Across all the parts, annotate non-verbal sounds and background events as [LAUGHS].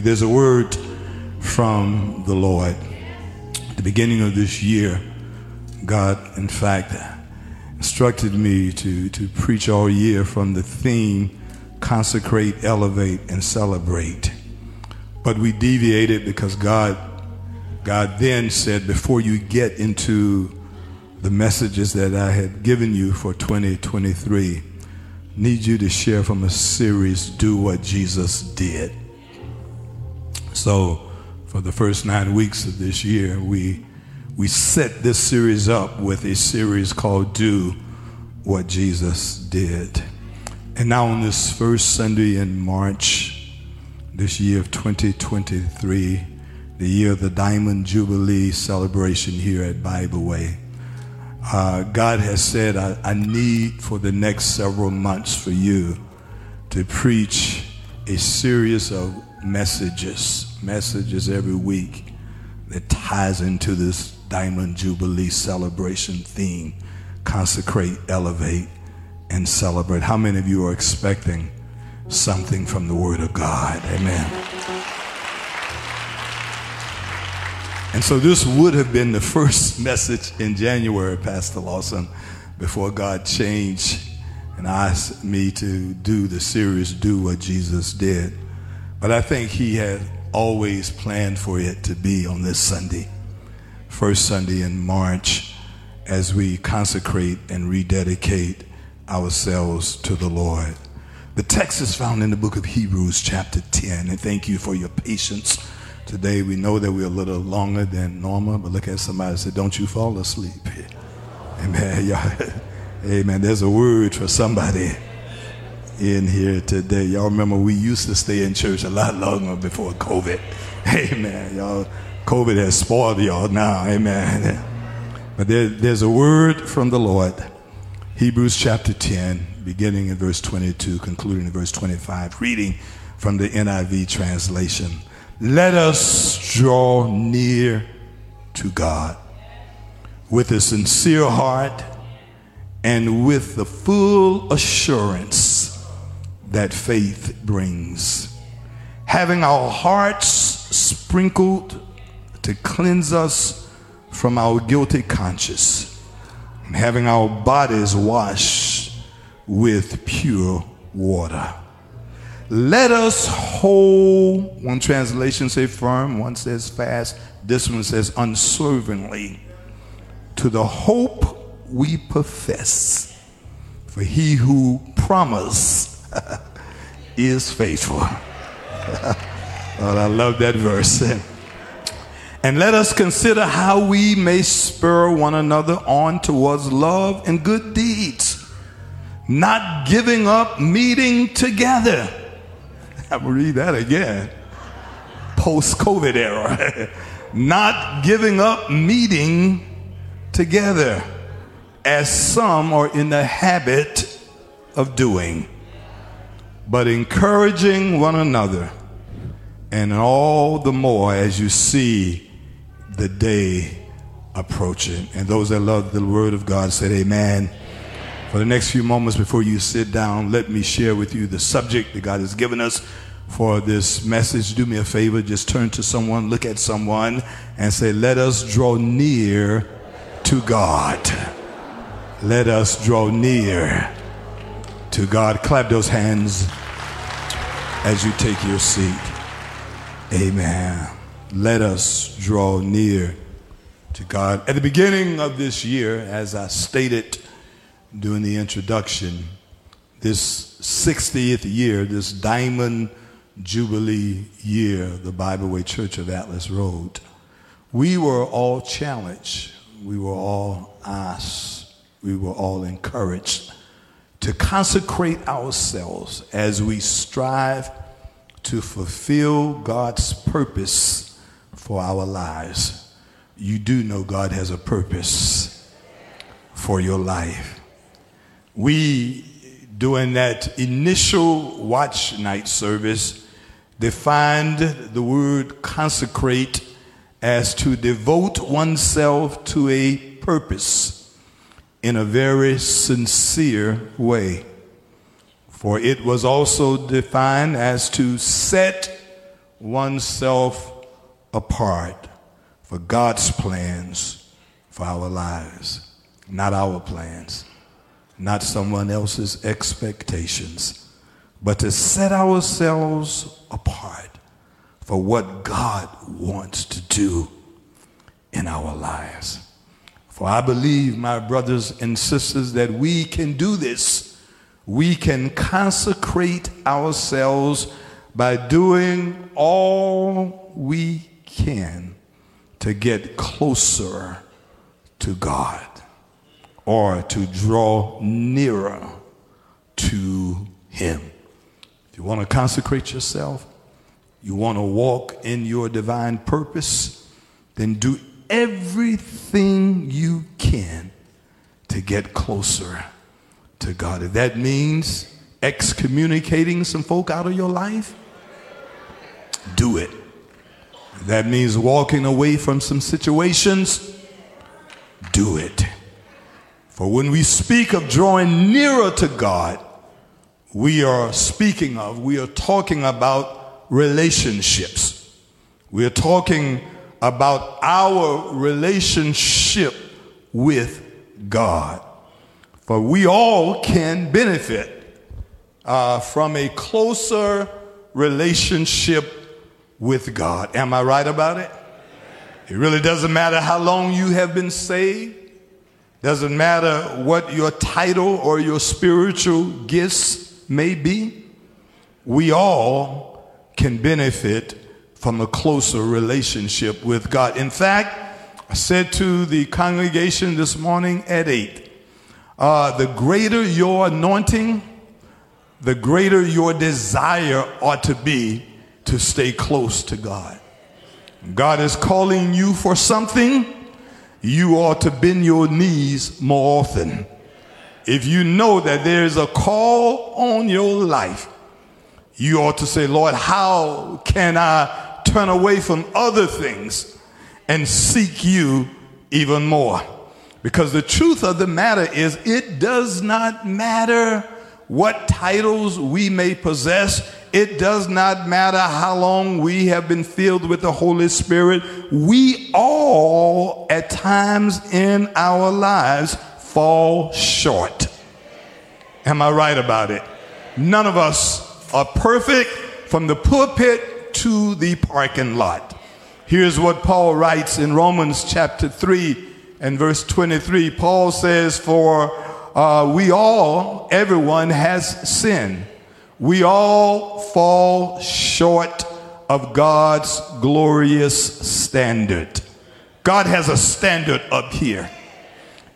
There's a word from the Lord. At the beginning of this year, God, in fact, instructed me to, to preach all year from the theme consecrate, elevate, and celebrate. But we deviated because God, God then said, before you get into the messages that I had given you for 2023, need you to share from a series, Do What Jesus Did. So, for the first nine weeks of this year, we, we set this series up with a series called Do What Jesus Did. And now, on this first Sunday in March, this year of 2023, the year of the Diamond Jubilee celebration here at Bible Way, uh, God has said, I, I need for the next several months for you to preach a series of messages messages every week that ties into this Diamond Jubilee celebration theme consecrate, elevate, and celebrate. How many of you are expecting something from the Word of God? Amen. And so this would have been the first [LAUGHS] message in January, Pastor Lawson, before God changed and asked me to do the series, Do What Jesus Did. But I think He had always planned for it to be on this Sunday, first Sunday in March, as we consecrate and rededicate ourselves to the Lord. The text is found in the book of Hebrews, chapter 10, and thank you for your patience. Today we know that we're a little longer than normal, but look at somebody and say, Don't you fall asleep. [LAUGHS] Amen. [LAUGHS] Amen. There's a word for somebody in here today. Y'all remember we used to stay in church a lot longer before COVID. [LAUGHS] Amen. Y'all, COVID has spoiled y'all now. Amen. [LAUGHS] But there, there's a word from the Lord. Hebrews chapter 10, beginning in verse 22, concluding in verse 25, reading from the NIV translation. Let us draw near to God with a sincere heart and with the full assurance that faith brings. Having our hearts sprinkled to cleanse us from our guilty conscience, and having our bodies washed with pure water. Let us hold, one translation say firm, one says fast, this one says unswervingly, to the hope we profess. For he who promised is faithful. [LAUGHS] well, I love that verse. And let us consider how we may spur one another on towards love and good deeds, not giving up meeting together. [LAUGHS] I'm to read that again. Post COVID era. [LAUGHS] not giving up meeting together, as some are in the habit of doing but encouraging one another, and all the more as you see the day approaching. And those that love the Word of God said, Amen. For the next few moments before you sit down, let me share with you the subject that God has given us for this message. Do me a favor, just turn to someone, look at someone, and say, Let us draw near to God. Let us draw near to God. Clap those hands as you take your seat. Amen. Let us draw near to God. At the beginning of this year, as I stated during the introduction, this 60th year, this Diamond Jubilee year, the Bible Way Church of Atlas Road, we were all challenged. We were all asked. We were all encouraged to consecrate ourselves as we strive to fulfill God's purpose for our lives. You do know God has a purpose for your life. We, during that initial watch night service, defined the word consecrate as to devote oneself to a purpose in a very sincere way. For it was also defined as to set oneself apart for God's plans for our lives, not our plans, not someone else's expectations, but to set ourselves apart for what God wants to do in our lives. For I believe, my brothers and sisters, that we can do this. We can consecrate ourselves by doing all we can to get closer to God or to draw nearer to Him. If you want to consecrate yourself, you want to walk in your divine purpose, then do everything you can to get closer to God. If that means excommunicating some folk out of your life, do it. If that means walking away from some situations, do it. For when we speak of drawing nearer to God, we are speaking of, we are talking about relationships. We are talking about our relationship with God. For we all can benefit uh, from a closer relationship with God. Am I right about it? It really doesn't matter how long you have been saved. Doesn't matter what your title or your spiritual gifts may be. We all can benefit from a closer relationship with God. In fact, I said to the congregation this morning at 8, uh, the greater your anointing, the greater your desire ought to be to stay close to God. God is calling you for something, you ought to bend your knees more often. If you know that there is a call on your life, you ought to say, Lord, how can I turn away from other things and seek you even more. Because the truth of the matter is, it does not matter what titles we may possess. It does not matter how long we have been filled with the Holy Spirit. We all, at times in our lives, fall short. Am I right about it? None of us are perfect from the pulpit to the parking lot. Here's what Paul writes in Romans chapter 3 and verse 23. Paul says, For uh, we all, everyone has sinned. We all fall short of God's glorious standard. God has a standard up here.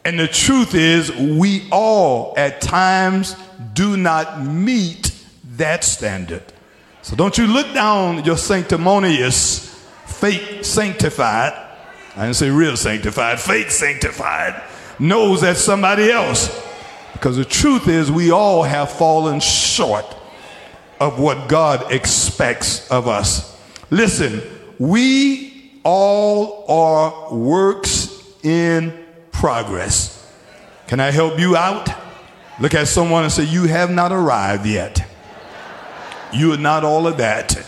And the truth is, we all at times do not meet that standard. So don't you look down your sanctimonious, fake sanctified, I didn't say real sanctified, fake sanctified, knows that somebody else. Because the truth is, we all have fallen short of what God expects of us. Listen, we all are works in progress. Can I help you out? Look at someone and say, You have not arrived yet. You are not all of that.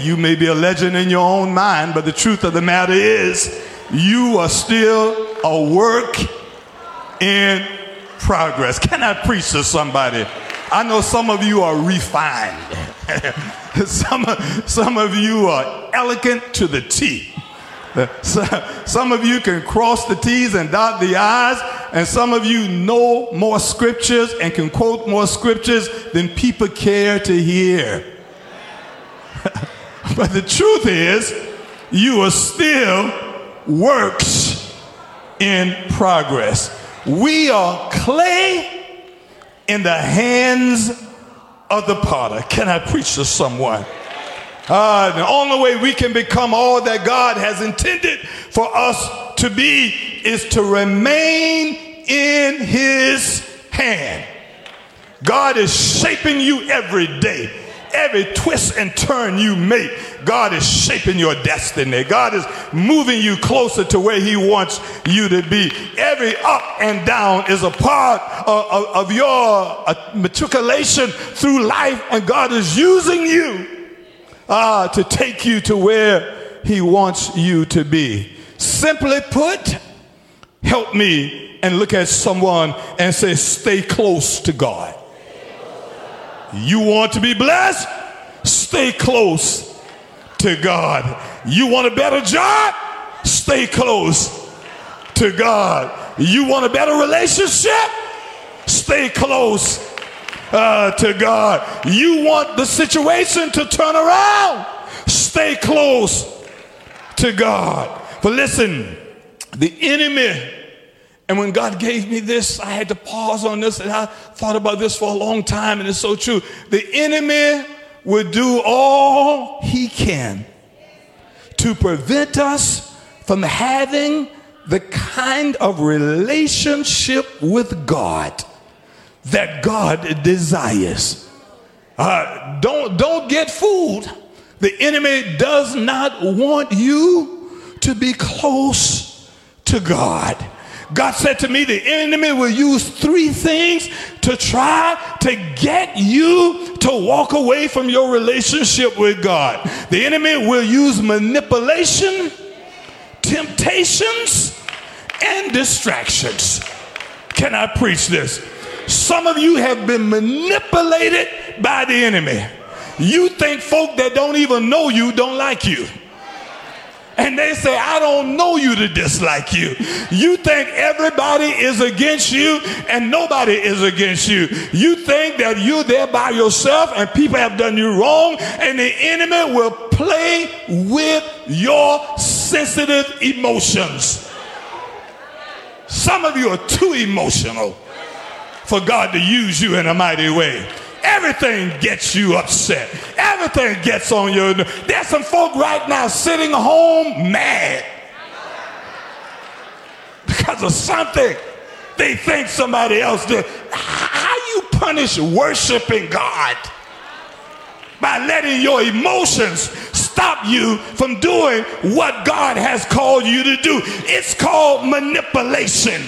You may be a legend in your own mind, but the truth of the matter is, you are still a work in progress. Can I preach to somebody? I know some of you are refined. [LAUGHS] some, some of you are elegant to the T. [LAUGHS] Some of you can cross the T's and dot the I's, and some of you know more scriptures and can quote more scriptures than people care to hear. [LAUGHS] but the truth is, you are still works in progress. We are clay in the hands of the potter. Can I preach to someone? Uh, the only way we can become all that God has intended for us to be is to remain in His hand. God is shaping you every day. Every twist and turn you make, God is shaping your destiny. God is moving you closer to where He wants you to be. Every up and down is a part of, of, of your uh, matriculation through life, and God is using you uh, to take you to where He wants you to be. Simply put, help me and look at someone and say, stay close to God. You want to be blessed? Stay close to God. You want a better job? Stay close to God. You want a better relationship? Stay close uh, to God. You want the situation to turn around? Stay close to God. But listen, the enemy, and when God gave me this, I had to pause on this and I thought about this for a long time, and it's so true. The enemy will do all he can to prevent us from having the kind of relationship with God that God desires. Uh, don't, don't get fooled. The enemy does not want you to be close to God. God said to me, the enemy will use three things to try to get you to walk away from your relationship with God. The enemy will use manipulation, temptations, and distractions. Can I preach this? Some of you have been manipulated by the enemy. You think folk that don't even know you don't like you and they say, I don't know you to dislike you. You think everybody is against you and nobody is against you. You think that you're there by yourself and people have done you wrong, and the enemy will play with your sensitive emotions. Some of you are too emotional for God to use you in a mighty way. Everything gets you upset. Everything gets on your. There's some folk right now sitting home mad because of something they think somebody else did. How you punish worshiping God? By letting your emotions stop you from doing what God has called you to do. It's called manipulation.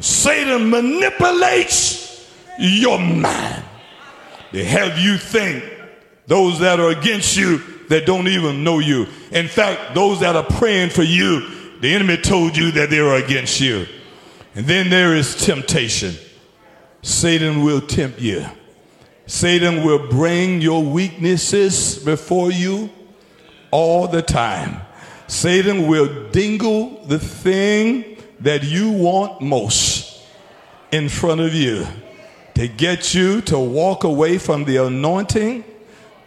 Satan manipulates your mind. They have you think those that are against you that don't even know you. In fact, those that are praying for you, the enemy told you that they are against you. And then there is temptation. Satan will tempt you. Satan will bring your weaknesses before you all the time. Satan will dingle the thing that you want most in front of you to get you to walk away from the anointing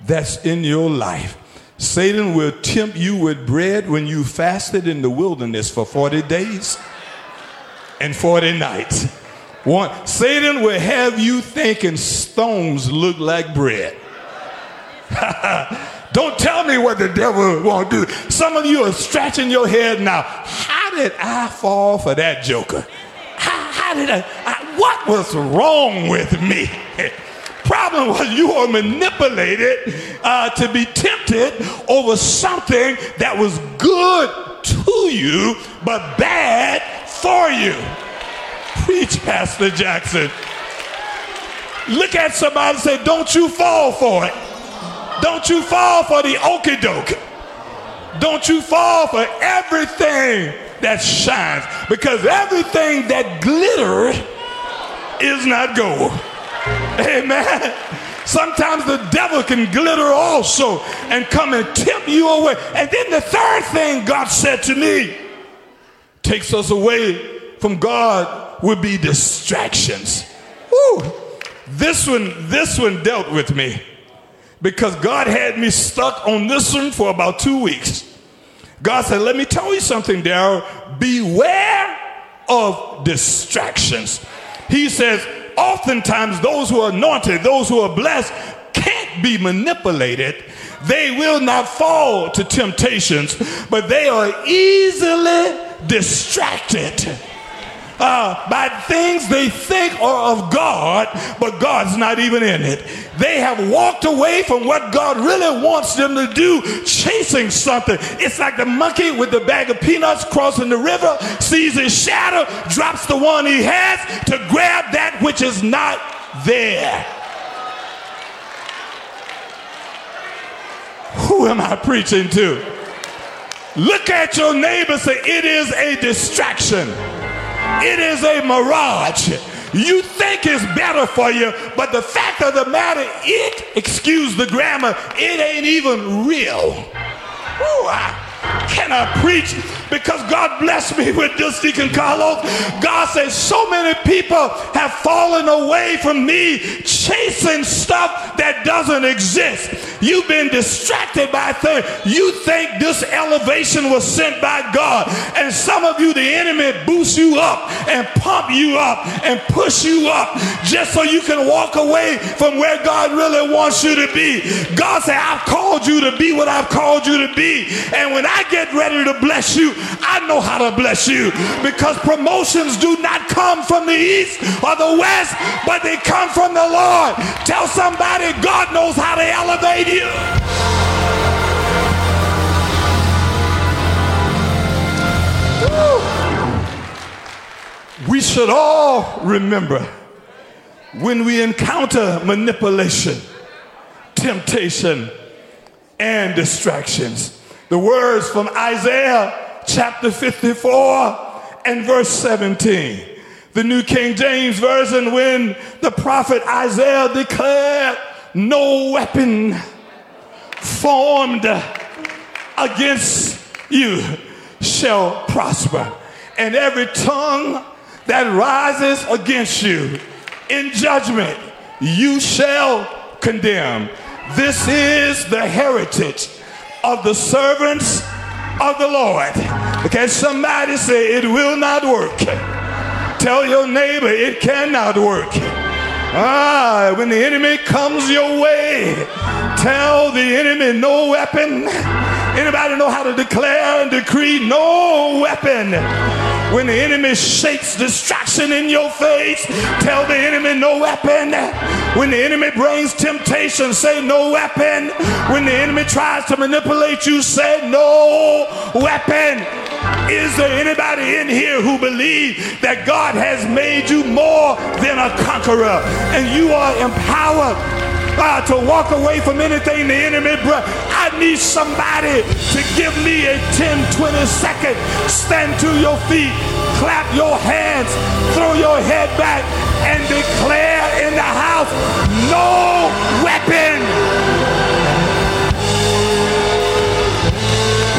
that's in your life. Satan will tempt you with bread when you fasted in the wilderness for 40 days and 40 nights. One, Satan will have you thinking stones look like bread. [LAUGHS] Don't tell me what the devil won't do. Some of you are scratching your head now. How did I fall for that joker? How, how did I, I what was wrong with me? [LAUGHS] Problem was you were manipulated uh, to be tempted over something that was good to you but bad for you. Preach, Pastor Jackson. Look at somebody and say, Don't you fall for it. Don't you fall for the okey doke. Don't you fall for everything that shines because everything that glitters is not gold. Amen. Sometimes the devil can glitter also and come and tempt you away. And then the third thing God said to me takes us away from God would be distractions. Woo. This one, this one dealt with me because God had me stuck on this one for about two weeks. God said, Let me tell you something, Daryl. Beware of distractions. He says, oftentimes those who are anointed, those who are blessed, can't be manipulated. They will not fall to temptations, but they are easily distracted uh, by things they think are of God, but God's not even in it. They have walked away from what God really wants them to do, chasing something. It's like the monkey with the bag of peanuts crossing the river, sees his shadow, drops the one he has to grab that which is not there. Who am I preaching to? Look at your neighbor, say, it is a distraction. It is a mirage. You think it's better for you, but the fact of the matter, it, excuse the grammar, it ain't even real. Ooh, I, can I preach? Because God blessed me with this, Deacon Carlos. God says, so many people have fallen away from me chasing stuff that doesn't exist. You've been distracted by things. You think this elevation was sent by God. And some of you, the enemy boosts you up and pump you up and push you up just so you can walk away from where God really wants you to be. God said, I've called you to be what I've called you to be. And when I get ready to bless you, I know how to bless you because promotions do not come from the east or the west, but they come from the Lord. Tell somebody God knows how to elevate you. We should all remember when we encounter manipulation, temptation, and distractions. The words from Isaiah chapter 54 and verse 17. The New King James Version, when the prophet Isaiah declared, No weapon formed against you shall prosper, and every tongue that rises against you in judgment you shall condemn. This is the heritage of the servants of the Lord. Can somebody say it will not work? Tell your neighbor it cannot work. Ah, when the enemy comes your way, tell the enemy no weapon. Anybody know how to declare and decree no weapon? When the enemy shakes distraction in your face, tell the enemy no weapon. When the enemy brings temptation, say no weapon. When the enemy tries to manipulate you, say no weapon. Is there anybody in here who believe that God has made you more than a conqueror and you are empowered uh, to walk away from anything the enemy brought. I need somebody to give me a 10, 20 second stand to your feet, clap your hands, throw your head back, and declare in the house, no weapon.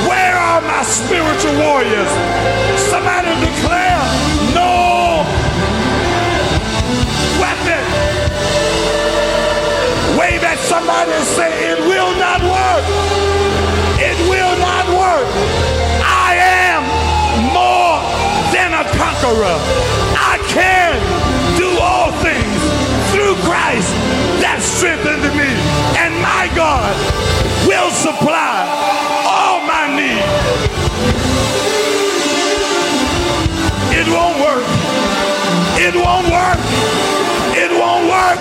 Where are my spiritual warriors? Somebody declare, conqueror. I can do all things through Christ that strengthens me. And my God will supply all my needs. It won't work. It won't work. It won't work.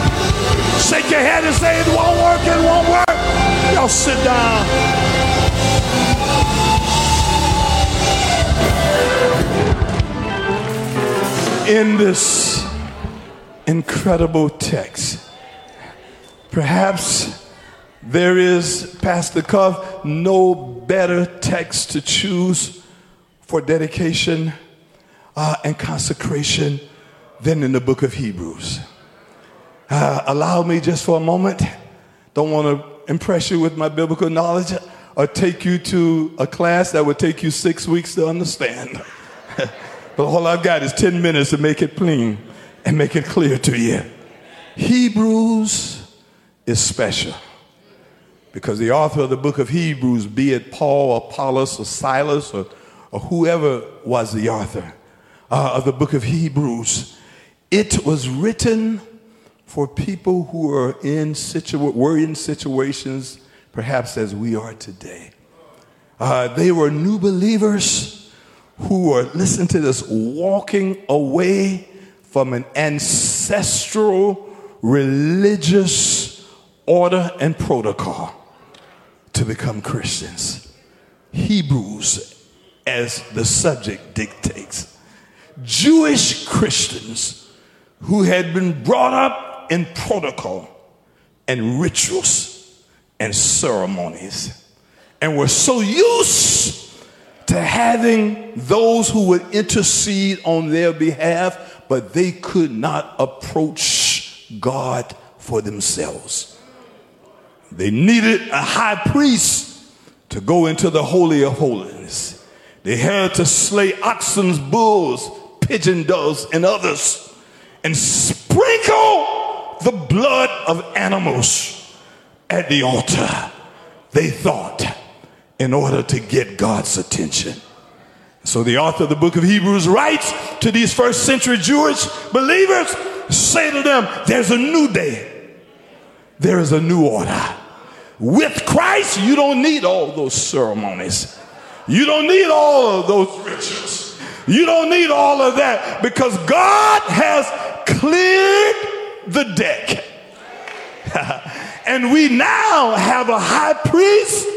Shake your head and say, It won't work, it won't work. Y'all sit down. In this incredible text, perhaps there is, Pastor Cuff, no better text to choose for dedication uh, and consecration than in the book of Hebrews. Uh, allow me just for a moment. Don't want to impress you with my biblical knowledge or take you to a class that would take you six weeks to understand. [LAUGHS] but all I've got is 10 minutes to make it plain and make it clear to you. Hebrews is special because the author of the book of Hebrews, be it Paul, or Apollos, or Silas, or, or whoever was the author uh, of the book of Hebrews, it was written for people who are in situa- were in situations perhaps as we are today. Uh, they were new believers who were, listen to this, walking away from an ancestral religious order and protocol to become Christians. Hebrews, as the subject dictates. Jewish Christians who had been brought up in protocol and rituals and ceremonies. and were so used to having those who would intercede on their behalf, but they could not approach God for themselves. They needed a high priest to go into the Holy of Holies. They had to slay oxen, bulls, pigeon doves, and others, and sprinkle the blood of animals at the altar. They thought in order to get God's attention. So the author of the book of Hebrews writes to these first century Jewish believers, say to them, there's a new day. There is a new order. With Christ, you don't need all those ceremonies. You don't need all of those rituals. You don't need all of that because God has cleared the deck. [LAUGHS] and we now have a high priest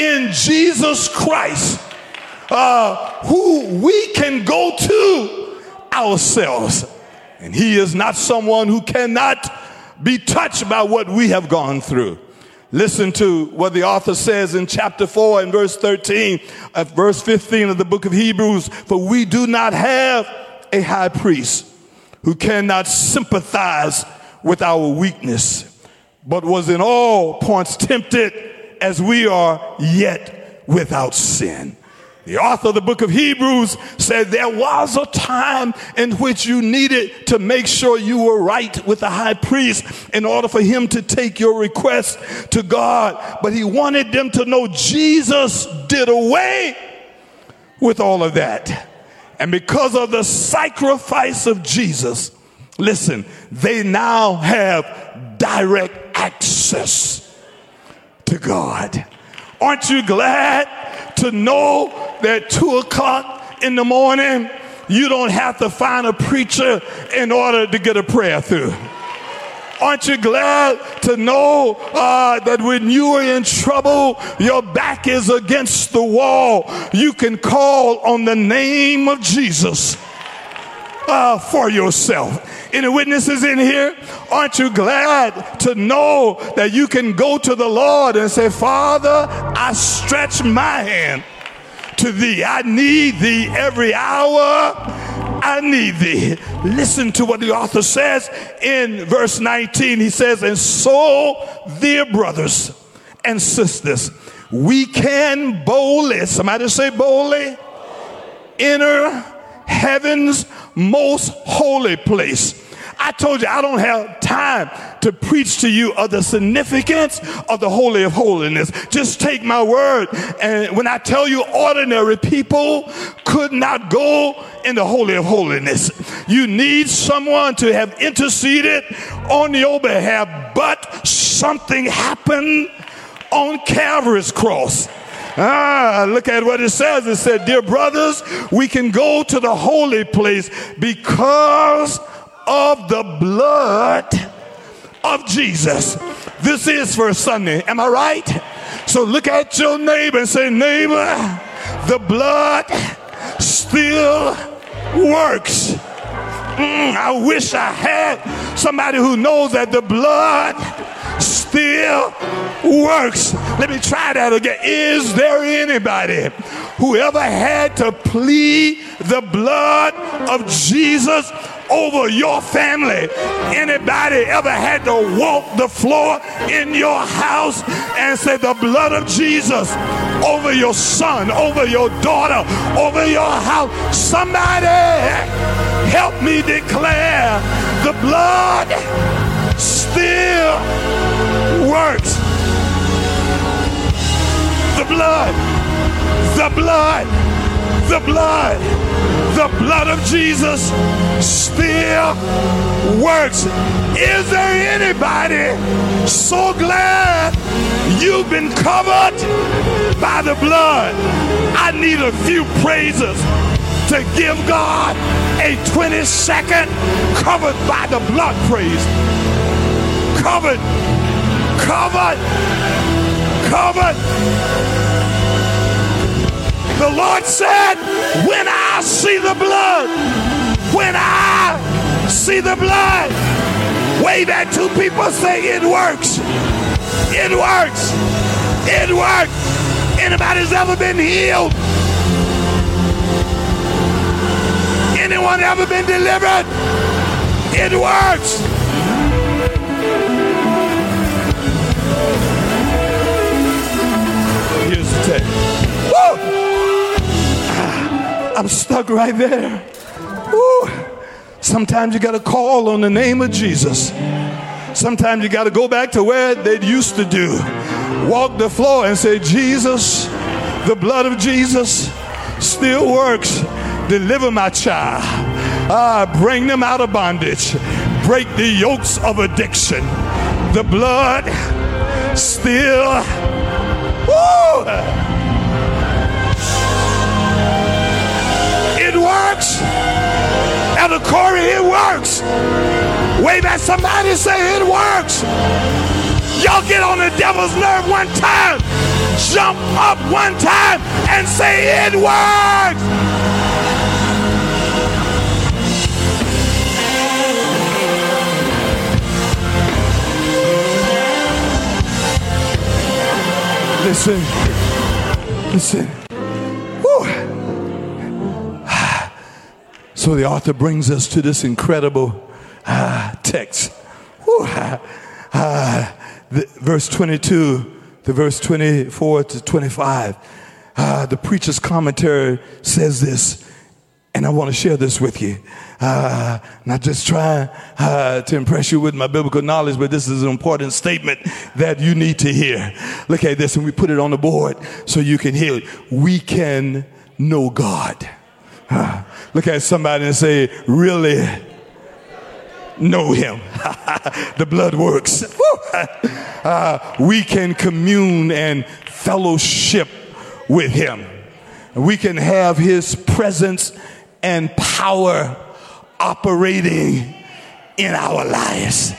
in Jesus Christ, uh, who we can go to ourselves. And he is not someone who cannot be touched by what we have gone through. Listen to what the author says in chapter 4 and verse 13, at uh, verse 15 of the book of Hebrews. For we do not have a high priest who cannot sympathize with our weakness, but was in all points tempted as we are yet without sin. The author of the book of Hebrews said there was a time in which you needed to make sure you were right with the high priest in order for him to take your request to God. But he wanted them to know Jesus did away with all of that. And because of the sacrifice of Jesus, listen, they now have direct access to God. Aren't you glad to know that two o'clock in the morning, you don't have to find a preacher in order to get a prayer through? Aren't you glad to know uh, that when you are in trouble, your back is against the wall, you can call on the name of Jesus uh, for yourself? Any witnesses in here? Aren't you glad to know that you can go to the Lord and say, Father, I stretch my hand to thee. I need thee every hour. I need thee. Listen to what the author says in verse 19. He says, And so, dear brothers and sisters, we can boldly, somebody say boldly, enter heaven's most holy place. I told you I don't have time to preach to you of the significance of the Holy of Holiness. Just take my word. And when I tell you ordinary people could not go in the Holy of Holiness, you need someone to have interceded on your behalf. But something happened on Calvary's cross. Ah, look at what it says. It said, Dear brothers, we can go to the holy place because of the blood of Jesus. This is for Sunday. Am I right? So look at your neighbor and say, Neighbor, the blood still works. Mm, I wish I had somebody who knows that the blood still works. Let me try that again. Is there anybody who ever had to plead the blood of Jesus over your family? Anybody ever had to walk the floor in your house and say the blood of Jesus over your son, over your daughter, over your house? Somebody help me declare the blood still works. The blood, the blood, the blood, the blood of Jesus still works. Is there anybody so glad you've been covered by the blood? I need a few praises to give God a 20 second covered by the blood praise. Covered, covered, covered. The Lord said, when I see the blood, when I see the blood, wave at two people, say it works. It works. It works. Anybody's ever been healed? Anyone ever been delivered? It works. The text. I'm stuck right there. Woo. Sometimes you got to call on the name of Jesus. Sometimes you got to go back to where they used to do. Walk the floor and say, Jesus, the blood of Jesus still works. Deliver my child. Ah, bring them out of bondage. Break the yokes of addiction. The blood still. Woo! It works. Elder Corey, it works. Wave at somebody say it works. Y'all get on the devil's nerve one time, jump up one time, and say it works. Listen, listen. Whew. So the author brings us to this incredible uh, text. Whew. Uh, the, verse 22 to verse 24 to 25. Uh, the preacher's commentary says this, and I want to share this with you. Uh, not just trying uh, to impress you with my biblical knowledge, but this is an important statement that you need to hear. Look at this, and we put it on the board so you can hear it. We can know God. Uh, look at somebody and say, really know him. [LAUGHS] the blood works. [LAUGHS] Uh, we can commune and fellowship with him. We can have his presence and power operating in our lives.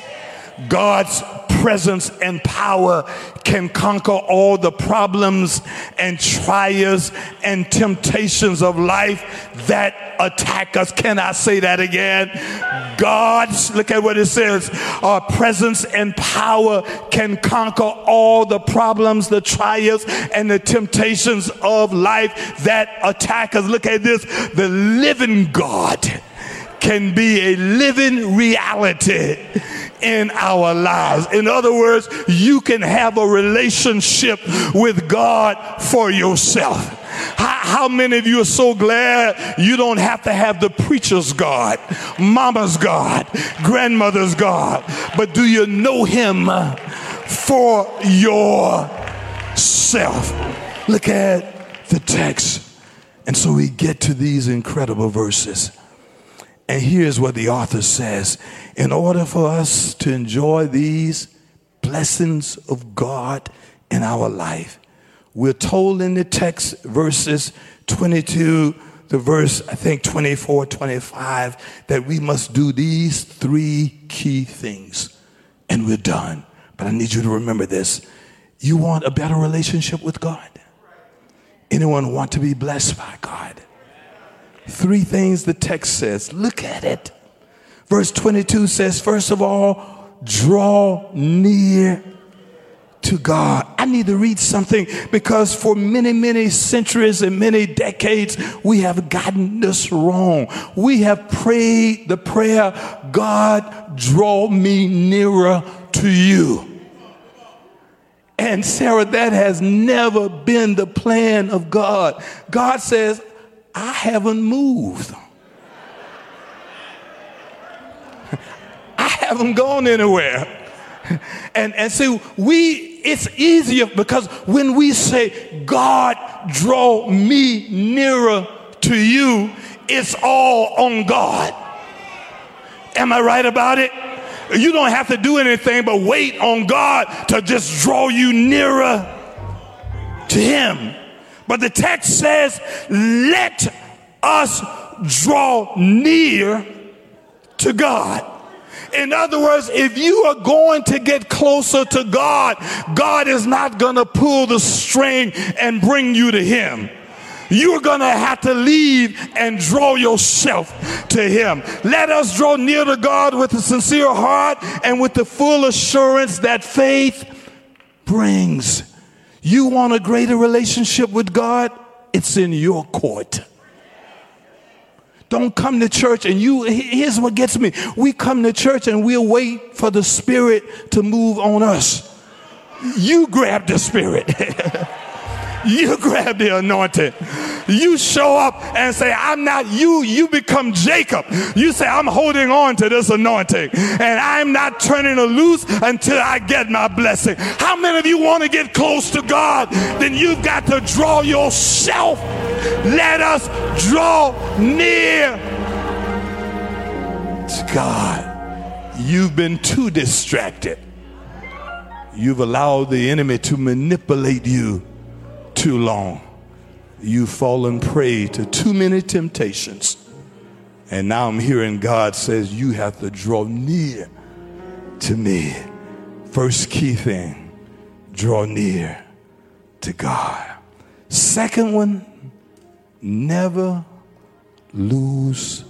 God's presence and power can conquer all the problems and trials and temptations of life that attack us. Can I say that again? God's, look at what it says, our presence and power can conquer all the problems, the trials, and the temptations of life that attack us. Look at this, the living God can be a living reality in our lives. In other words, you can have a relationship with God for yourself. How, how, many of you are so glad you don't have to have the preacher's God, mama's God, grandmother's God, but do you know him for yourself? Look at the text. And so we get to these incredible verses. And here's what the author says In order for us to enjoy these blessings of God in our life, we're told in the text, verses 22 to verse, I think 24, 25, that we must do these three key things. And we're done. But I need you to remember this. You want a better relationship with God? Anyone want to be blessed by God? Three things the text says. Look at it. Verse 22 says, first of all, draw near to God. I need to read something because for many, many centuries and many decades, we have gotten this wrong. We have prayed the prayer, God, draw me nearer to you. And Sarah, that has never been the plan of God. God says, I haven't moved. [LAUGHS] I haven't gone anywhere. And, and see, we, it's easier because when we say, God, draw me nearer to you, it's all on God. Am I right about it? You don't have to do anything but wait on God to just draw you nearer to Him. But the text says, let us draw near to God. In other words, if you are going to get closer to God, God is not going to pull the string and bring you to Him. You're going to have to leave and draw yourself to Him. Let us draw near to God with a sincere heart and with the full assurance that faith brings You want a greater relationship with God? It's in your court. Don't come to church and you, here's what gets me. We come to church and we'll wait for the Spirit to move on us. You grab the Spirit. [LAUGHS] you [LAUGHS] grab the anointing. You show up and say, I'm not you. You become Jacob. You say, I'm holding on to this anointing and I'm not turning it loose until I get my blessing. How many of you want to get close to God? Then you've got to draw yourself. Let us draw near to God. You've been too distracted. You've allowed the enemy to manipulate you too long. You've fallen prey to too many temptations. And now I'm hearing God says, You have to draw near to me. First key thing, draw near to God. Second one, never lose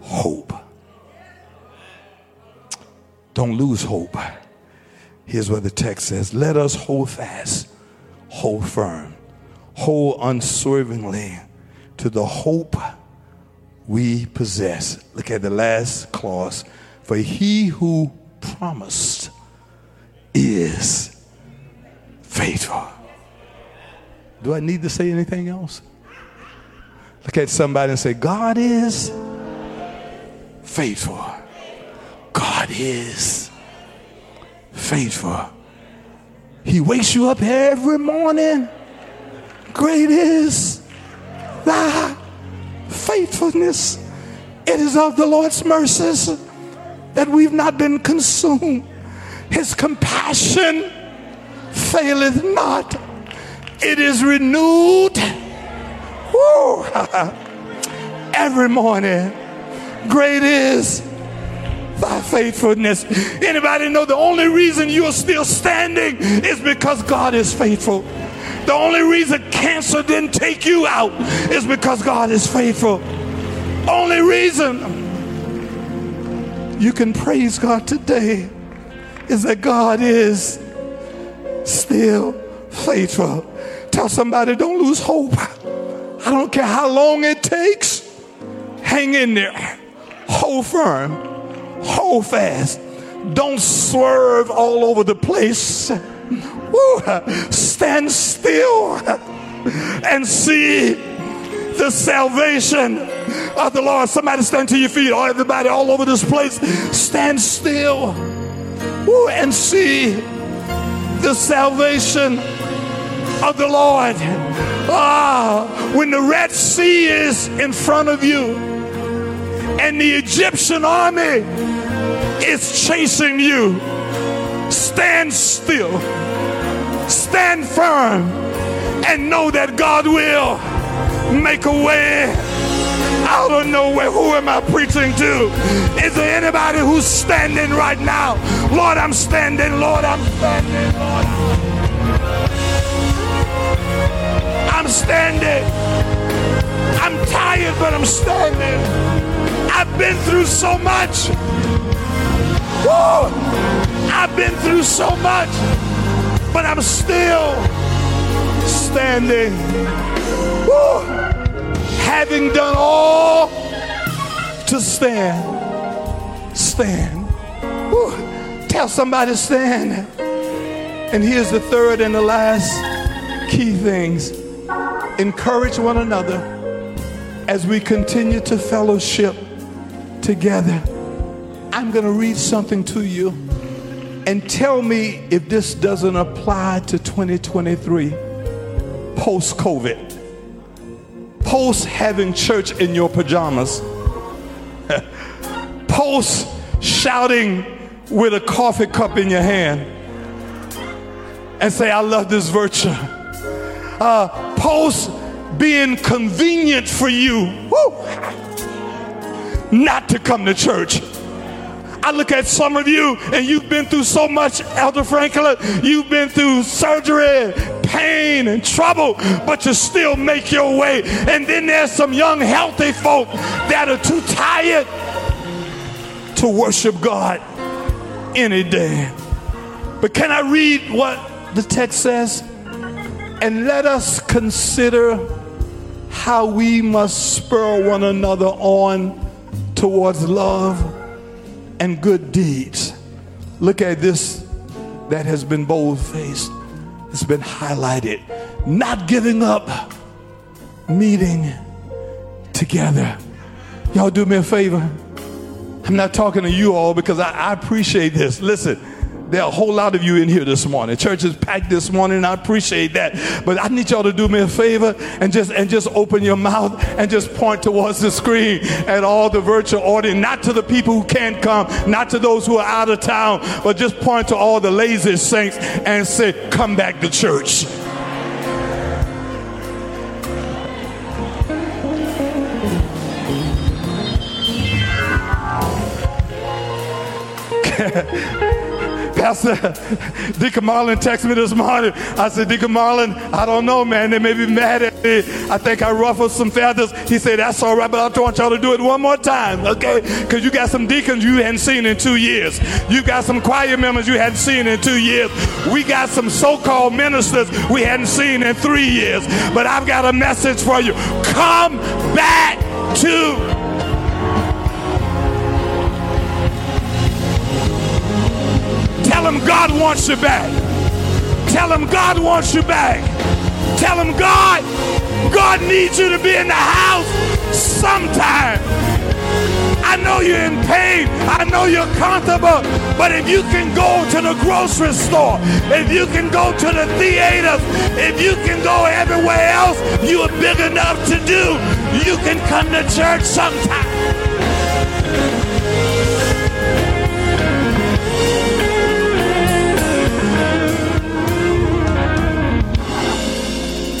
hope. Don't lose hope. Here's what the text says Let us hold fast, hold firm, hold unswervingly to the hope we possess. Look at the last clause. For he who promised is faithful. Do I need to say anything else? Look at somebody and say, God is faithful. God is faithful. He wakes you up every morning. Great is thy faithfulness. It is of the Lord's mercies that we've not been consumed. His compassion faileth not. It is renewed woo, [LAUGHS] every morning. Great is thy faithfulness. Anybody know the only reason you're still standing is because God is faithful. The only reason cancer didn't take you out is because God is faithful. Only reason you can praise God today is that God is still faithful. Tell somebody, don't lose hope. I don't care how long it takes. Hang in there. Hold firm hold fast. Don't swerve all over the place. Stand still and see the salvation of the Lord. Somebody stand to your feet. All everybody all over this place, stand still and see the salvation of the Lord. Ah, when the Red Sea is in front of you and the Egyptian army is chasing you, stand still, stand firm, and know that God will make a way out of nowhere. Who am I preaching to? Is there anybody who's standing right now? Lord, I'm standing. Lord, I'm standing. Lord, I'm standing. I'm tired, but I'm standing. I've been through so much. Woo! I've been through so much, but I'm still standing. Woo! Having done all to stand. Stand. Woo! Tell somebody stand. And here's the third and the last key things encourage one another as we continue to fellowship together. I'm going to read something to you and tell me if this doesn't apply to 2023 post COVID, post having church in your pajamas, [LAUGHS] post shouting with a coffee cup in your hand and say, I love this virtue. Uh, post being convenient for you. Woo! Not to come to church. I look at some of you and you've been through so much, Elder Franklin. You've been through surgery, pain, and trouble, but you still make your way. And then there's some young, healthy folk that are too tired to worship God any day. But can I read what the text says? And let us consider how we must spur one another on towards love and good deeds. Look at this that has been bold faced, it's been highlighted. Not giving up, meeting together. Y'all do me a favor. I'm not talking to you all because I, I appreciate this. Listen. There are a whole lot of you in here this morning. Church is packed this morning, and I appreciate that. But I need y'all to do me a favor and just and just open your mouth and just point towards the screen at all the virtual audience, not to the people who can't come, not to those who are out of town, but just point to all the lazy saints and say, "Come back to church." [LAUGHS] Pastor [LAUGHS] Deacon Marlin texted me this morning. I said, Deacon Marlin, I don't know, man. They may be mad at me. I think I ruffled some feathers. He said, That's all right, but I want y'all to do it one more time, okay? Because you got some deacons you hadn't seen in two years. You got some choir members you hadn't seen in two years. We got some so called ministers we hadn't seen in three years. But I've got a message for you. Come back to him God wants you back. Tell him God wants you back. Tell him God, God needs you to be in the house sometime. I know you're in pain. I know you're comfortable. But if you can go to the grocery store, if you can go to the theater, if you can go everywhere else you are big enough to do, you can come to church sometime.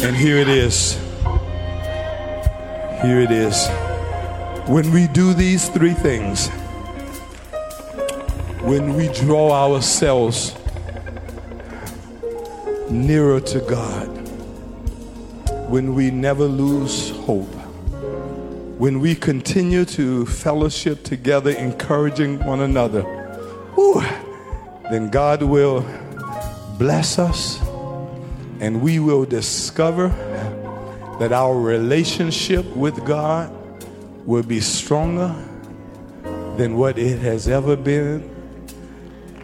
And here it is. Here it is. When we do these three things, when we draw ourselves nearer to God, when we never lose hope, when we continue to fellowship together, encouraging one another, whew, then God will bless us and we will discover that our relationship with God will be stronger than what it has ever been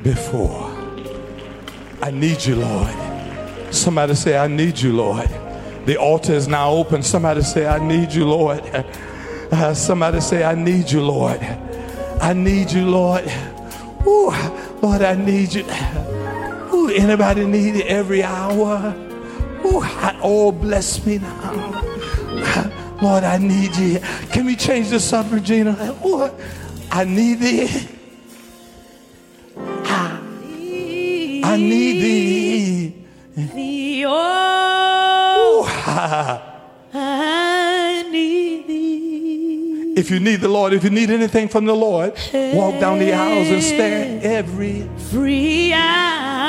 before. I need you, Lord. Somebody say, I need you, Lord. The altar is now open. Somebody say, I need you, Lord. Uh, somebody say, I need you, Lord. I need you, Lord. Ooh, Lord, I need you. Anybody need it every hour? Ooh, oh, bless me now. [LAUGHS] Lord, I need you. Can we change this up, Regina? I need thee. I, need thee. thee oh, I need thee. If you need the Lord, if you need anything from the Lord, walk down the aisles and stand every. Free I,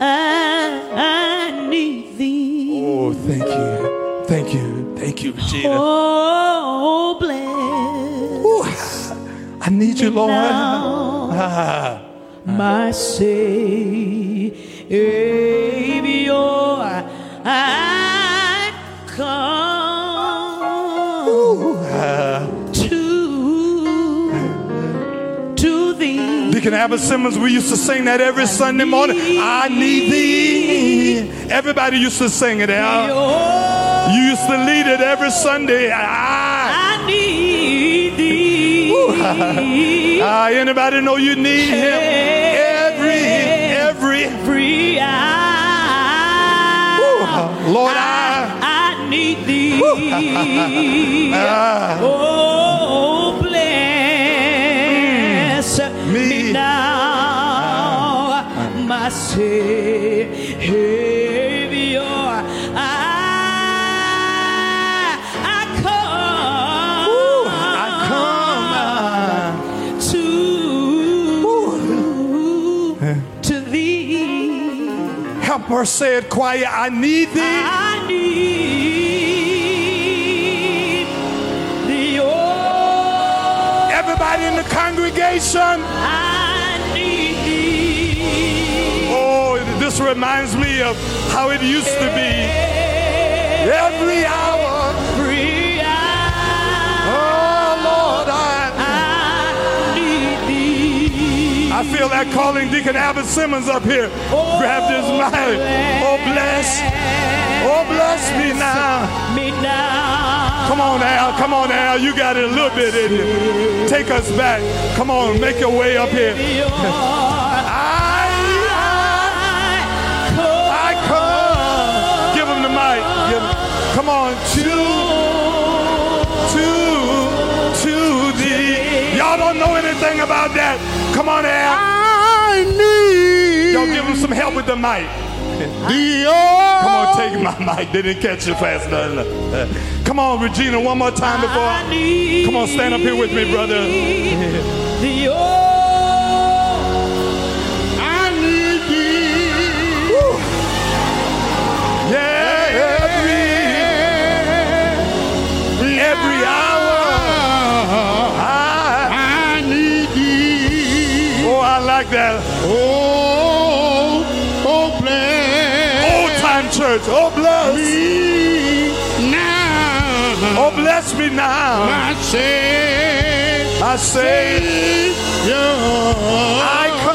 I, I need thee. Oh, thank you. Thank you. Thank you, Regina. Oh, bless Ooh, I need you, Lord. now. [LAUGHS] Ah. my Savior. I come to, thee. Deacon Abbott Simmons, we used to sing that every Sunday morning. I need thee. Everybody used to sing it out. You used to lead it every Sunday. Ah, I need thee. ah, anybody know you need him? Every, every. Free I, Lord, I. I need thee. Ah, Oh, Savior. I, I come, I come. Uh, to, to thee. Help her say it quiet. I need thee. I need thee. Oh, Everybody in the congregation. I need thee. Oh, this This reminds me of how it used to be. Every hour. Every hour Oh Lord, I, I need thee. I feel that calling Deacon Abbott Simmons up here. Grab oh, this mic. Oh bless. Oh bless me now. me now. Come on Al, come on Al. You got it a little bit in you. Take us back. Come on, make your way up here. Come on, to, to, to thee. Y'all don't know anything about that. Come on, Al. I need Y'all give him some help with the mic. [LAUGHS] the Come on, take my mic. They didn't catch it fast enough. Come on, Regina, one more time before. Come on, stand up here with me, brother. the like that. Oh, oh, bless Old time church. Oh, bless. me now. Oh, bless me now. I say, I come I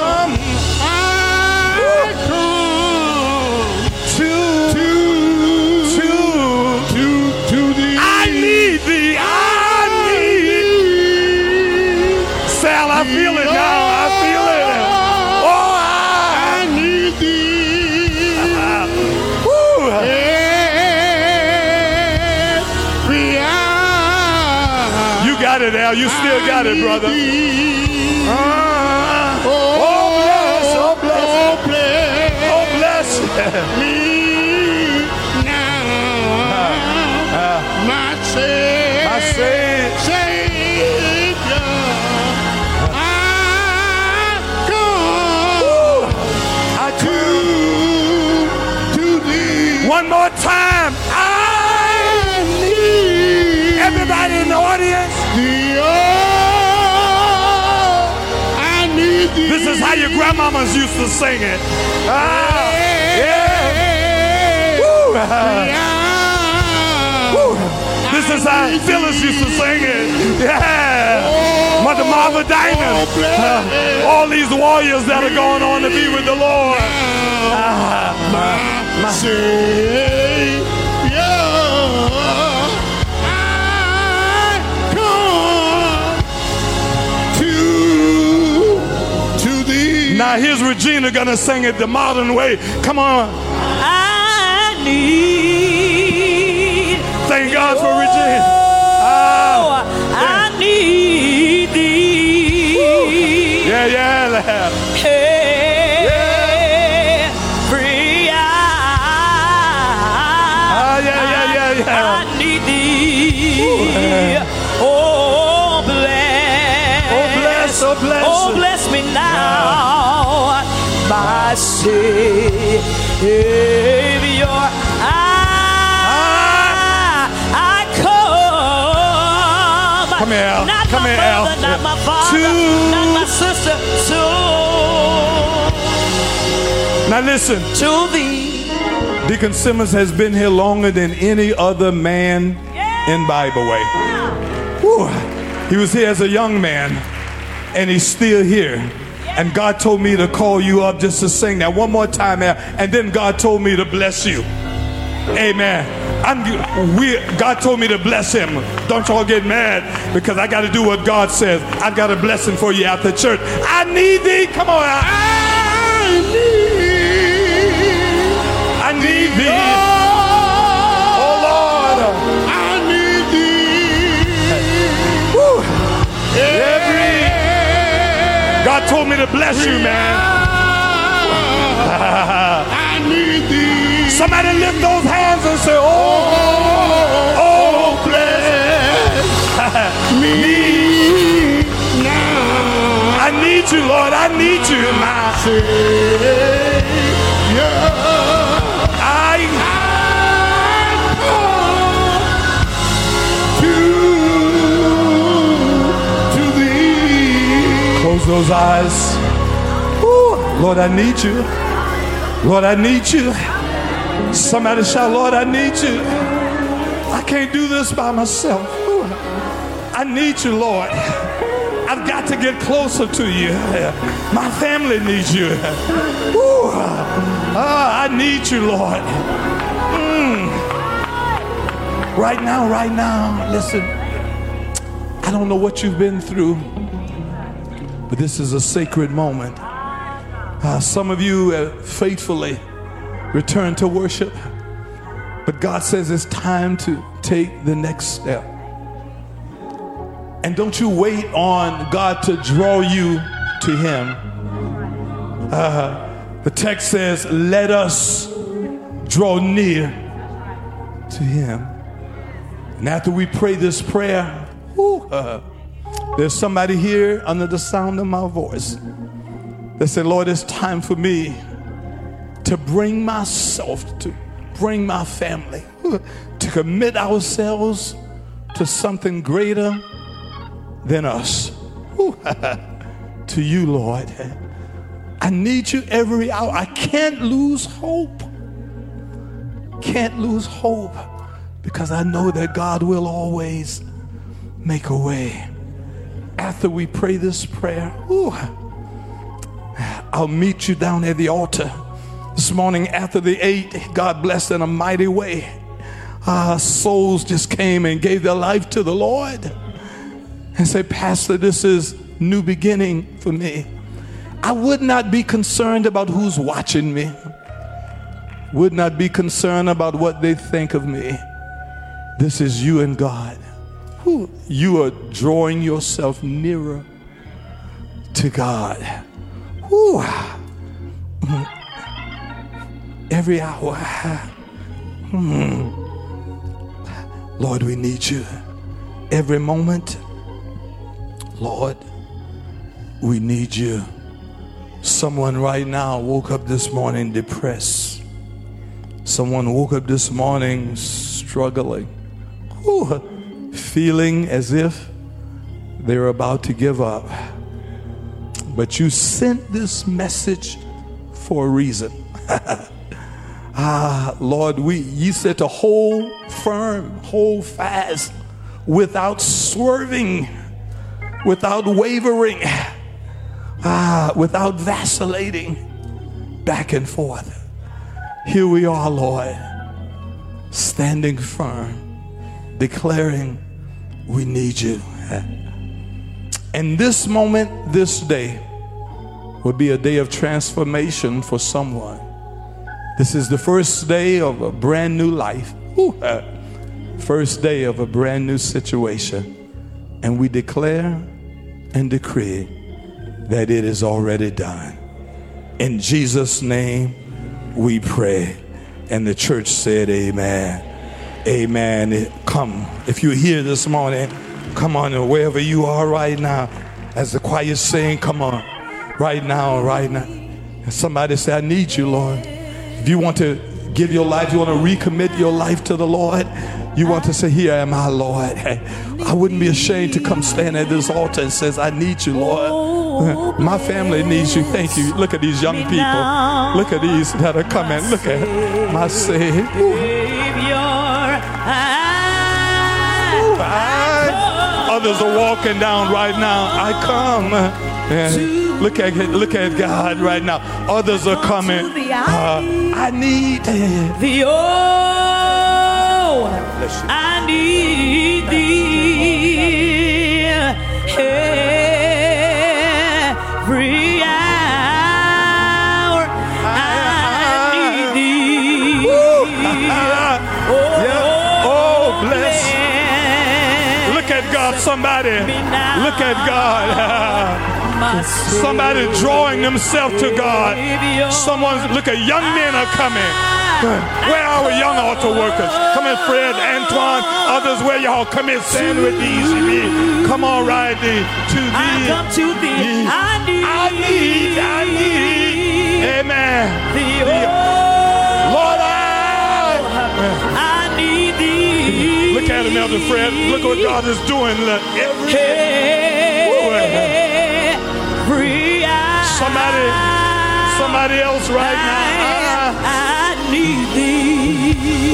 Al. You still got it, brother. How your grandmamas used to sing it. Ah, yeah. Woo. Woo. This is how Phyllis used to sing it. Yeah. Mother Diamond. Uh, all these warriors that are going on to be with the Lord. Ah, my, my. Now here's Regina gonna sing it the modern way. Come on. I need. Thank God for Regina. Oh, Ah, I need thee. yeah, yeah. Savior. I, I come. Come here, Al. Not Come my here, Al. brother, not my father, To- not my sister. To, Now listen. to thee. Deacon Simmons has been here longer than any other man in Bible way. Whew. He was here as a young man, and he's still here. And God told me to call you up just to sing that one more time, and then God told me to bless you. Amen. I'm, we, God told me to bless him. Don't y'all get mad because I got to do what God says. I got a blessing for you after church. I need thee. Come on. I need, I need thee. God told me to bless you, man. I need thee. Somebody lift those hands and say, Oh, oh, oh bless me now. I need you, Lord. I need you, my Savior, Close those eyes. Whew. Lord, I need you. Lord, I need you. Somebody shout, Lord, I need you. I can't do this by myself. Ooh, I need you, Lord. I've got to get closer to you. My family needs you. Ooh, ah, I need you, Lord. Mm. Right now, right now, listen. I don't know what you've been through, but this is a sacred moment. Uh, some of you have faithfully returned to worship, but God says it's time to take the next step. And don't you wait on God to draw you to Him. Uh, the text says, Let us draw near to Him. And after we pray this prayer, whew, uh, there's somebody here under the sound of my voice that said, Lord, it's time for me to bring myself, to bring my family, [LAUGHS] to commit ourselves to something greater than us. [LAUGHS] to you, Lord. I need you every hour. I can't lose hope. Can't lose hope because I know that God will always make a way. After we pray this prayer, whew, I'll meet you down at the altar this morning after the eight. God blessed in a mighty way. Uh, souls just came and gave their life to the Lord and say, Pastor, this is new beginning for me. I would not be concerned about who's watching me. Would not be concerned about what they think of me. This is you and God. You are drawing yourself nearer to God. Whew. Every hour. Hmm. Lord, we need you. Every moment. Lord, we need you. Someone right now woke up this morning depressed. Someone woke up this morning struggling, Whew. Feeling as if they're about to give up. But you sent this message for a reason. [LAUGHS] ah, Lord, we you said to hold firm, hold fast, without swerving, without wavering, ah, without vacillating back and forth. Here we are, Lord, standing firm, declaring we need you. And this moment, this day, will be a day of transformation for someone. This is the first day of a brand new life, first day of a brand new situation. And we declare and decree that it is already done. In Jesus' name, we pray. And the church said, Amen. Amen. Come, if you're here this morning, Come on, wherever you are right now, as the choir is saying, come on, right now, right now. And somebody say, I need you, Lord. If you want to give your life, you want to recommit your life to the Lord, you want to say, Here am I, Lord. [LAUGHS] I wouldn't be ashamed to come stand at this altar and says, I need you, Lord. [LAUGHS] My family needs you. Thank you. Look at these young people. Look at these that are coming. Look at my Savior. Others are walking down right now. I come. And look at look at God right now. Others are coming. Uh, I need the oh, I need thee every somebody. Look at God. [LAUGHS] Somebody drawing themselves to God. Someone, look at young men are coming. Where are our young altar workers? Come in, Fred, Antoine, others, where y'all come in, stand with these. Come on, right thee, to thee. I come to thee. I need, I need, I need. Amen. Lord, I. I thee. Look at him, Elder Fred. Look what God is doing. Look, every Every. Somebody, somebody else right now. I, I need thee.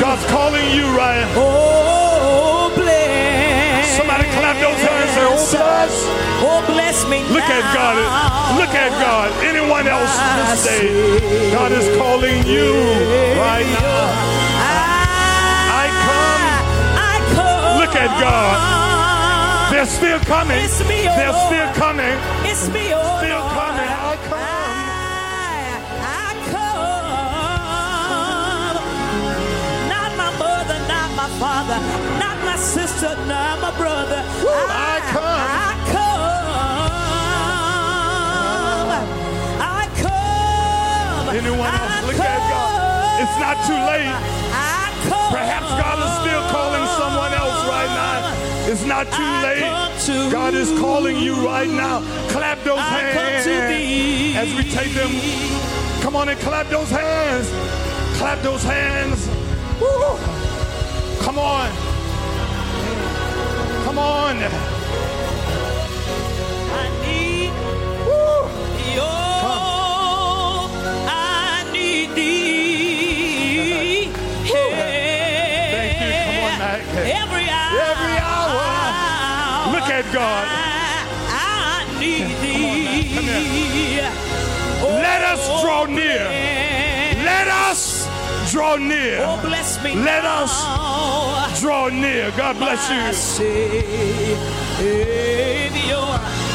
God's calling you right. Oh, bless. Somebody clap those hands and say, "Oh, bless." Oh, bless me Look at God. Look at God. Anyone else this day, God is calling you right now. At God. They're still coming. It's me, oh They're still coming. It's me, oh Still coming. I come. I, come. Not my mother, not my father, not my sister, not my brother. I come. I come. I come. Anyone else? I Look at God. It's not too late. I come. Perhaps God It's not too I late. to- God is calling you right now. Clap those I hands as we take them. Come on and clap those hands. Clap those hands. Woo. Come on. Come on. Look God. I, I need thee. Come here. Let us draw near. Let us draw near. Oh, bless me. Let us Draw near. God bless my you. Savior.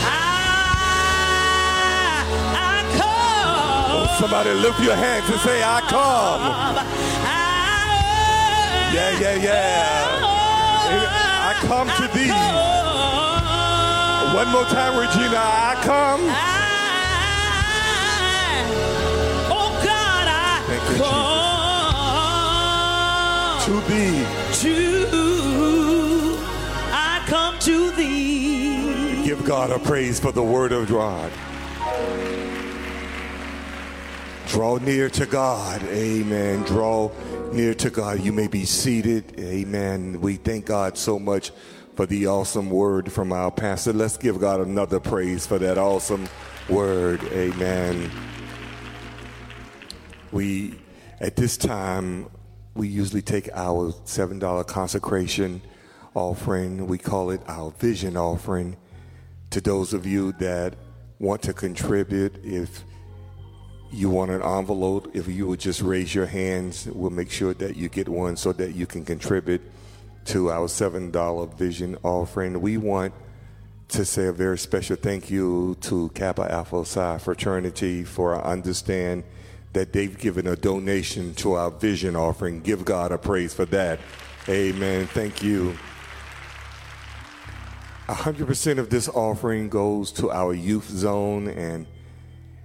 I, I come. Oh, somebody lift your hands and say, I come. I, Yeah, yeah, yeah. I come to thee. One more time, Regina. I come. oh God, I Thank you, come To thee. to, I come to thee. Give God a praise for the word of God. Draw near to God. Amen. Draw near to God. You may be seated. Amen. We thank God so much for the awesome word from our pastor. Let's give God another praise for that awesome word. Amen. We, at this time, we usually take our $7 consecration offering. We call it our vision offering. To those of you that want to contribute, if you want an envelope, if you would just raise your hands, we'll make sure that you get one so that you can contribute to our $7 vision offering. We want to say a very special thank you to Kappa Alpha Psi fraternity for I understand that they've given a donation to our vision offering. Give God a praise for that. Amen. Thank you. 100% of this offering goes to our youth zone and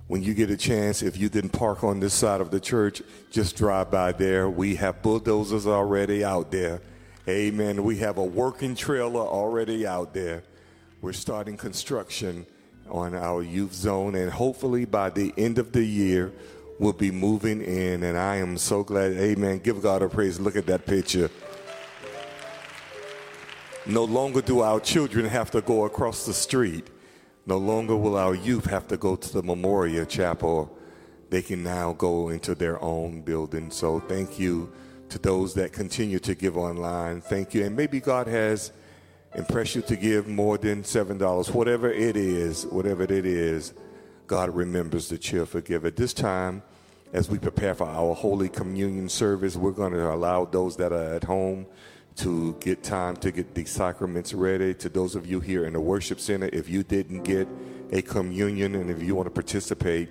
when you get a chance, if you didn't park on this side of the church, just drive by there. We have bulldozers already out there. Amen. We have a working trailer already out there. We're starting construction on our youth zone, and hopefully by the end of the year, we'll be moving in. And I am so glad. Amen. Give God a praise. Look at that picture. No longer do our children have to go across the street. No longer will our youth have to go to the memorial chapel. They can now go into their own building. So thank you to those that continue to give online. Thank you. And maybe God has impressed you to give more than $7. Whatever it is, whatever it is, God remembers the cheerful giver. This time, as we prepare for our Holy Communion service, we're going to allow those that are at home to get time to get the sacraments ready. To those of you here in the worship center, if you didn't get a communion and if you want to participate,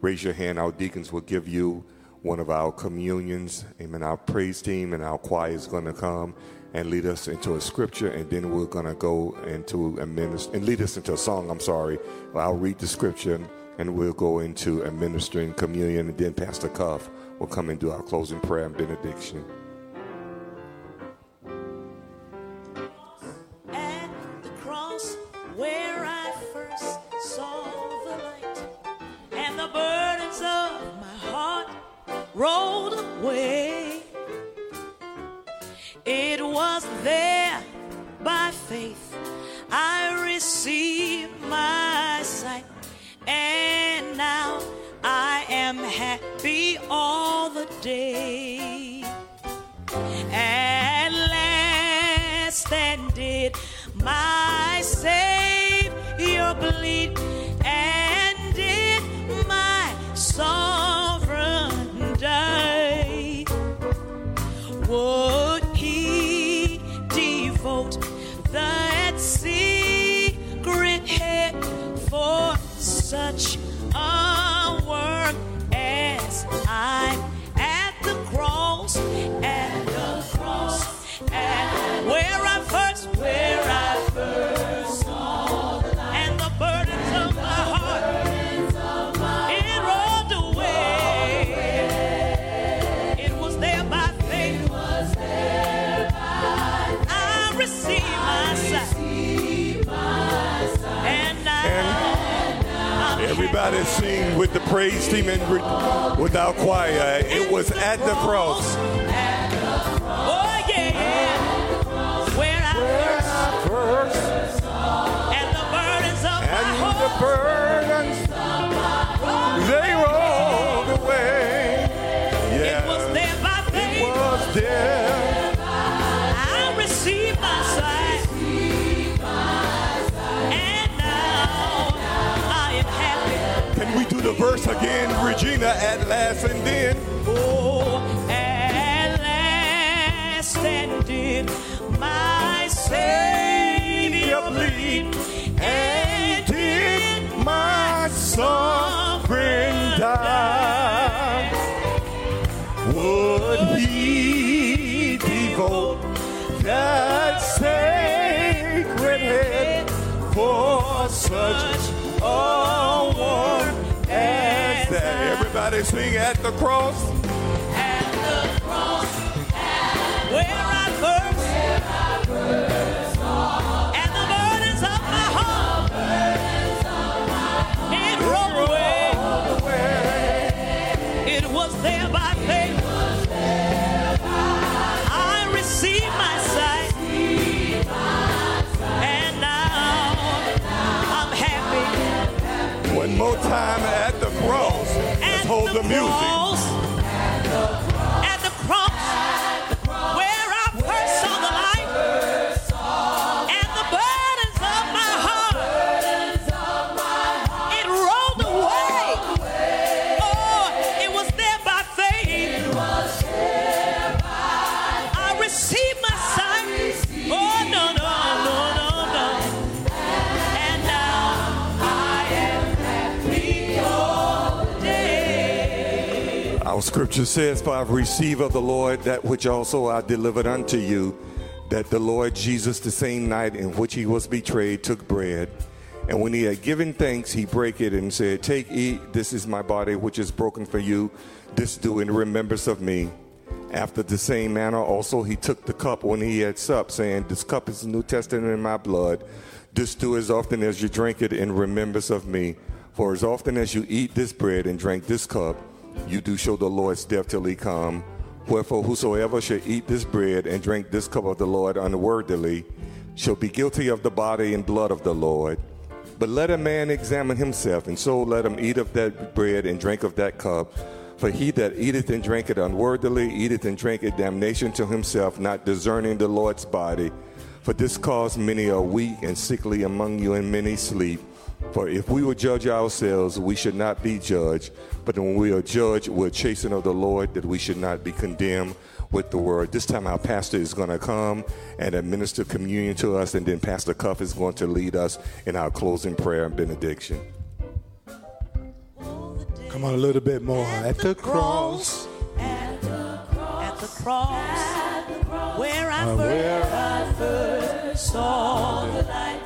raise your hand. Our deacons will give you one of our communions. Amen. Our praise team and our choir is going to come and lead us into a scripture, and then we're going to go into a minister and lead us into a song. I'm sorry. I'll read the scripture and we'll go into administering communion, and then Pastor Cuff will come and do our closing prayer and benediction. Rolled away. It was there by faith I received my sight, and now I am happy all the day. At last, and did my Savior bleed, and did my sovereign such a work as I'm Everybody sing with the praise team and re- without choir. It was at the cross. Oh yeah, where I first and the burdens of my And the burdens, Can we do the verse again, Regina, at last and then? Oh, at last and did my Savior bleed, and did my sovereign die? Would he devote that sacred head for such Everybody sing at the cross. at the cross, where I first, and the burdens of my heart, it rolled away. It was there by faith. I received my sight, and now I'm happy. One more time the music. Scripture says, For I have received of the Lord that which also I delivered unto you, that the Lord Jesus, the same night in which he was betrayed, took bread. And when he had given thanks, he brake it and said, Take, eat, this is my body which is broken for you. This do in remembrance of me. After the same manner also he took the cup when he had supped, saying, This cup is the New Testament in my blood. This do as often as you drink it in remembrance of me. For as often as you eat this bread and drink this cup, you do show the Lord's death till he come. Wherefore whosoever shall eat this bread and drink this cup of the Lord unworthily shall be guilty of the body and blood of the Lord. But let a man examine himself, and so let him eat of that bread and drink of that cup. For he that eateth and drinketh unworthily eateth and drinketh damnation to himself, not discerning the Lord's body. For this cause many are weak and sickly among you, and many sleep. For if we would judge ourselves, we should not be judged. But when we are judged, we're chastened of the Lord, that we should not be condemned with the word. This time, our pastor is going to come and administer communion to us, and then Pastor Cuff is going to lead us in our closing prayer and benediction. Come on, a little bit more. At the cross, At the cross, where I uh, where first saw the light, and the burdens of my heart rolled away. It was there by faith. it was.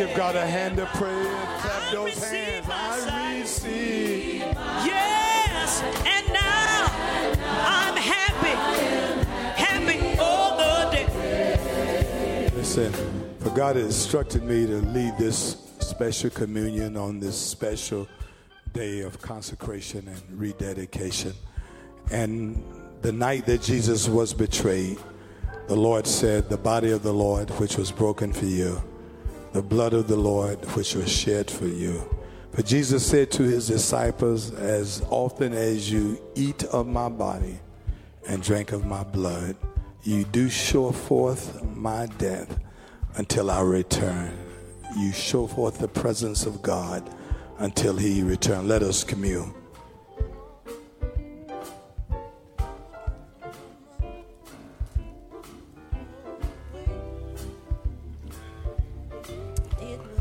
Give God a hand of praise. Clap I those hands. I receive. Yes, and now I'm happy, happy all the day. Listen, for God has instructed me to lead this special communion on this special day of consecration and rededication. And the night that Jesus was betrayed, The Lord said, The body of the Lord, which was broken for you, the blood of the Lord, which was shed for you. For Jesus said to his disciples, As often as you eat of my body and drink of my blood, you do show forth my death until I return. You show forth the presence of God until he return. Let us commune.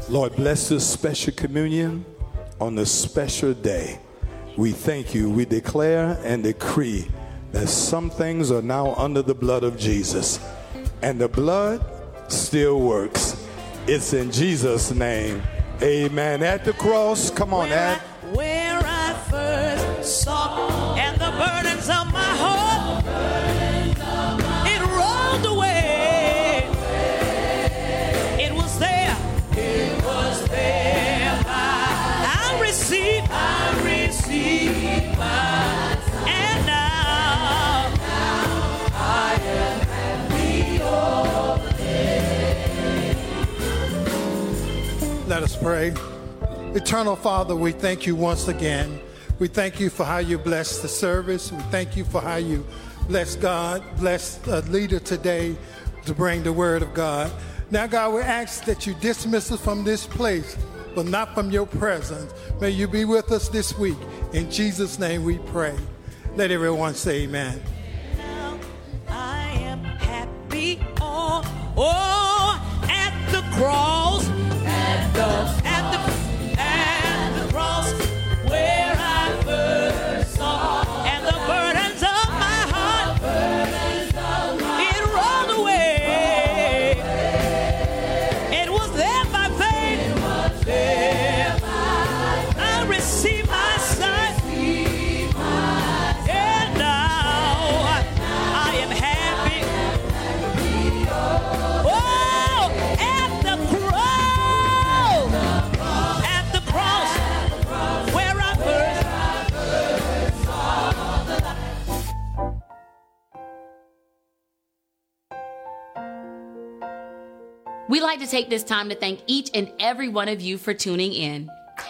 Lord, bless this special communion on this special day. We thank you. We declare and decree that some things are now under the blood of Jesus, and the blood still works. It's in Jesus' name. Amen. At the cross, come on, where at. I, where I first saw Let us pray. Eternal Father, we thank you once again. We thank you for how you bless the service. We thank you for how you bless God, bless the leader today to bring the word of God. Now, God, we ask that you dismiss us from this place, but not from your presence. May you be with us this week. In Jesus' name we pray. Let everyone say amen. now I am happy oh oh at the cross at to take this time to thank each and every one of you for tuning in.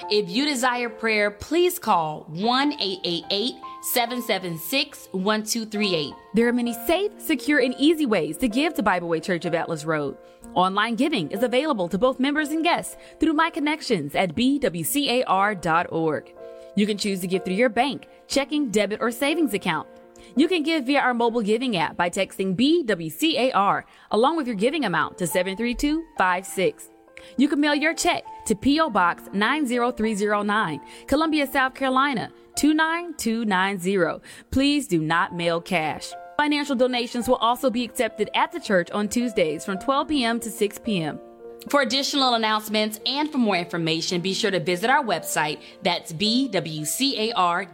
If you desire prayer, please call 1 888 776 1238. There are many safe, secure, and easy ways to give to Bible Way Church of Atlas Road. Online giving is available to both members and guests through my connections at bwcar.org. You can choose to give through your bank, checking, debit, or savings account. You can give via our mobile giving app by texting BWCAR along with your giving amount to 73256. You can mail your check to P.O. Box 90309, Columbia, South Carolina 29290. Please do not mail cash. Financial donations will also be accepted at the church on Tuesdays from 12 p.m. to 6 p.m. For additional announcements and for more information, be sure to visit our website. That's bwcar.org.